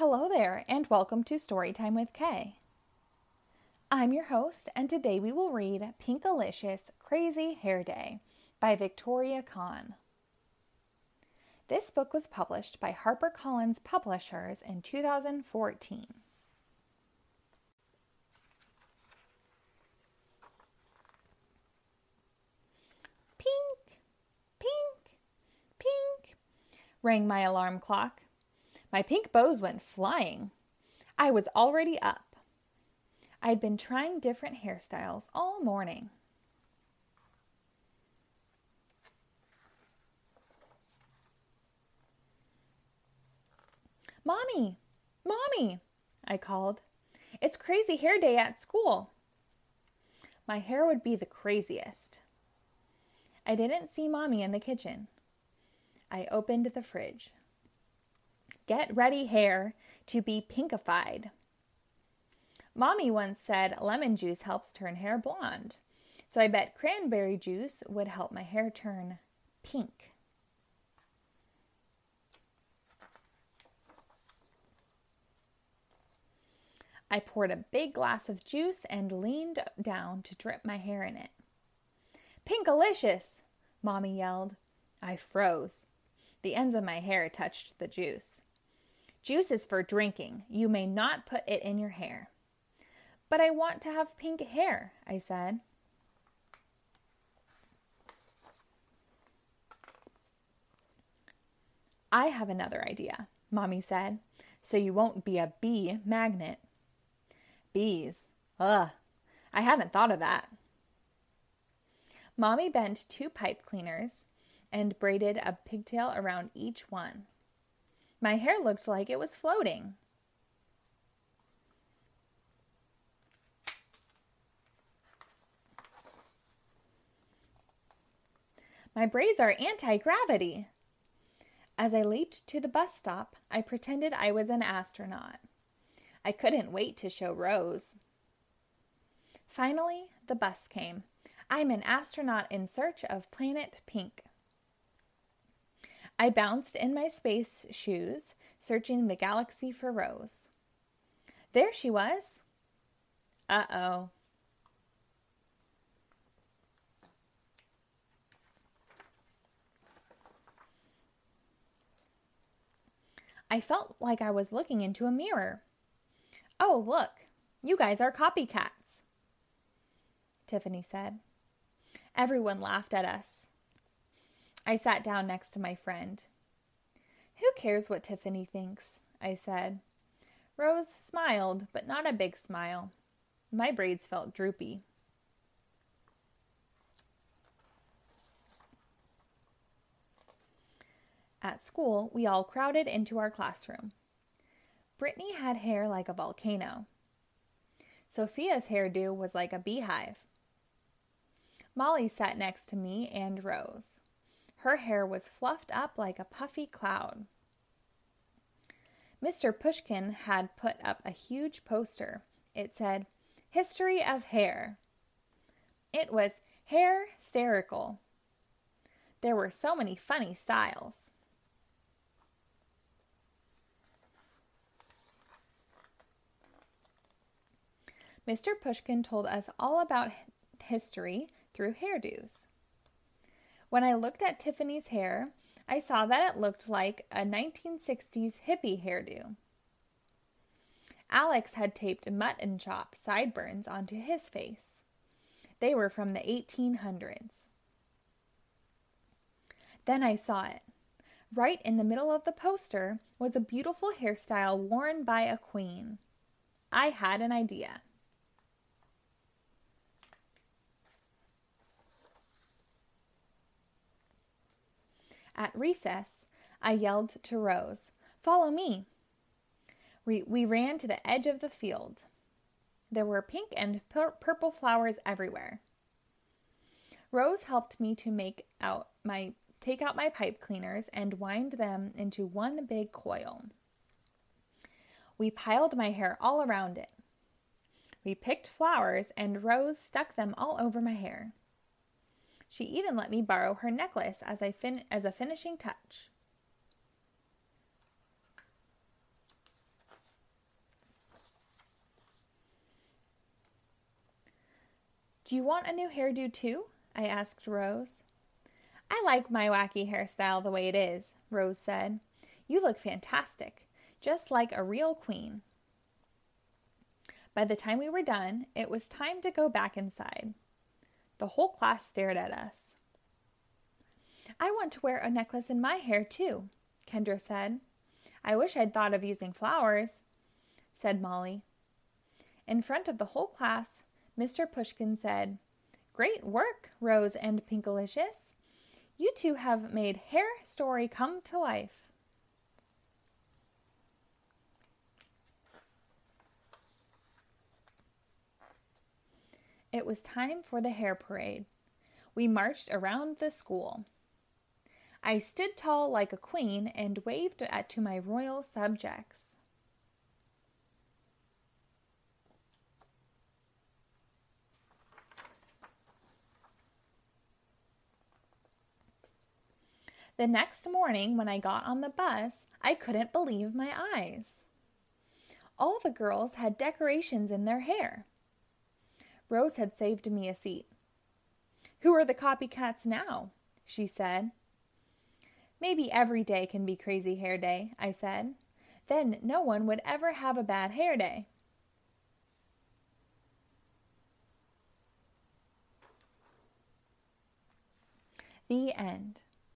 Hello there, and welcome to Storytime with K. I'm your host, and today we will read Pinkalicious Crazy Hair Day by Victoria Kann. This book was published by HarperCollins Publishers in 2014. Pink, pink, pink, rang my alarm clock. My pink bows went flying. I was already up. I'd been trying different hairstyles all morning. Mommy! Mommy! I called. It's crazy hair day at school. My hair would be the craziest. I didn't see Mommy in the kitchen. I opened the fridge. Get ready hair to be pinkified. Mommy once said lemon juice helps turn hair blonde, so I bet cranberry juice would help my hair turn pink. I poured a big glass of juice and leaned down to drip my hair in it. Pinkalicious! Mommy yelled. I froze. The ends of my hair touched the juice. Juice is for drinking. You may not put it in your hair. But I want to have pink hair, I said. I have another idea, Mommy said, so you won't be a bee magnet. Bees. Ugh, I haven't thought of that. Mommy bent two pipe cleaners and braided a pigtail around each one. My hair looked like it was floating. My braids are anti gravity. As I leaped to the bus stop, I pretended I was an astronaut. I couldn't wait to show Rose. Finally, the bus came. I'm an astronaut in search of planet Pink. I bounced in my space shoes, searching the galaxy for Rose. There she was. Uh oh. I felt like I was looking into a mirror. Oh, look, you guys are copycats, Tiffany said. Everyone laughed at us. I sat down next to my friend. Who cares what Tiffany thinks? I said. Rose smiled, but not a big smile. My braids felt droopy. At school, we all crowded into our classroom. Brittany had hair like a volcano. Sophia's hairdo was like a beehive. Molly sat next to me and Rose. Her hair was fluffed up like a puffy cloud. Mr. Pushkin had put up a huge poster. It said, History of Hair. It was hair hysterical. There were so many funny styles. Mr. Pushkin told us all about history through hairdos. When I looked at Tiffany's hair, I saw that it looked like a 1960s hippie hairdo. Alex had taped mutton chop sideburns onto his face. They were from the 1800s. Then I saw it. Right in the middle of the poster was a beautiful hairstyle worn by a queen. I had an idea. At recess, I yelled to Rose, Follow me. We, we ran to the edge of the field. There were pink and pur- purple flowers everywhere. Rose helped me to make out my take out my pipe cleaners and wind them into one big coil. We piled my hair all around it. We picked flowers and Rose stuck them all over my hair. She even let me borrow her necklace as, I fin- as a finishing touch. Do you want a new hairdo too? I asked Rose. I like my wacky hairstyle the way it is, Rose said. You look fantastic, just like a real queen. By the time we were done, it was time to go back inside. The whole class stared at us. I want to wear a necklace in my hair too, Kendra said. I wish I'd thought of using flowers, said Molly. In front of the whole class, Mr. Pushkin said, Great work, Rose and Pinkalicious. You two have made Hair Story come to life. It was time for the hair parade. We marched around the school. I stood tall like a queen and waved at, to my royal subjects. The next morning, when I got on the bus, I couldn't believe my eyes. All the girls had decorations in their hair. Rose had saved me a seat. Who are the copycats now? she said. Maybe every day can be crazy hair day, I said. Then no one would ever have a bad hair day. The end.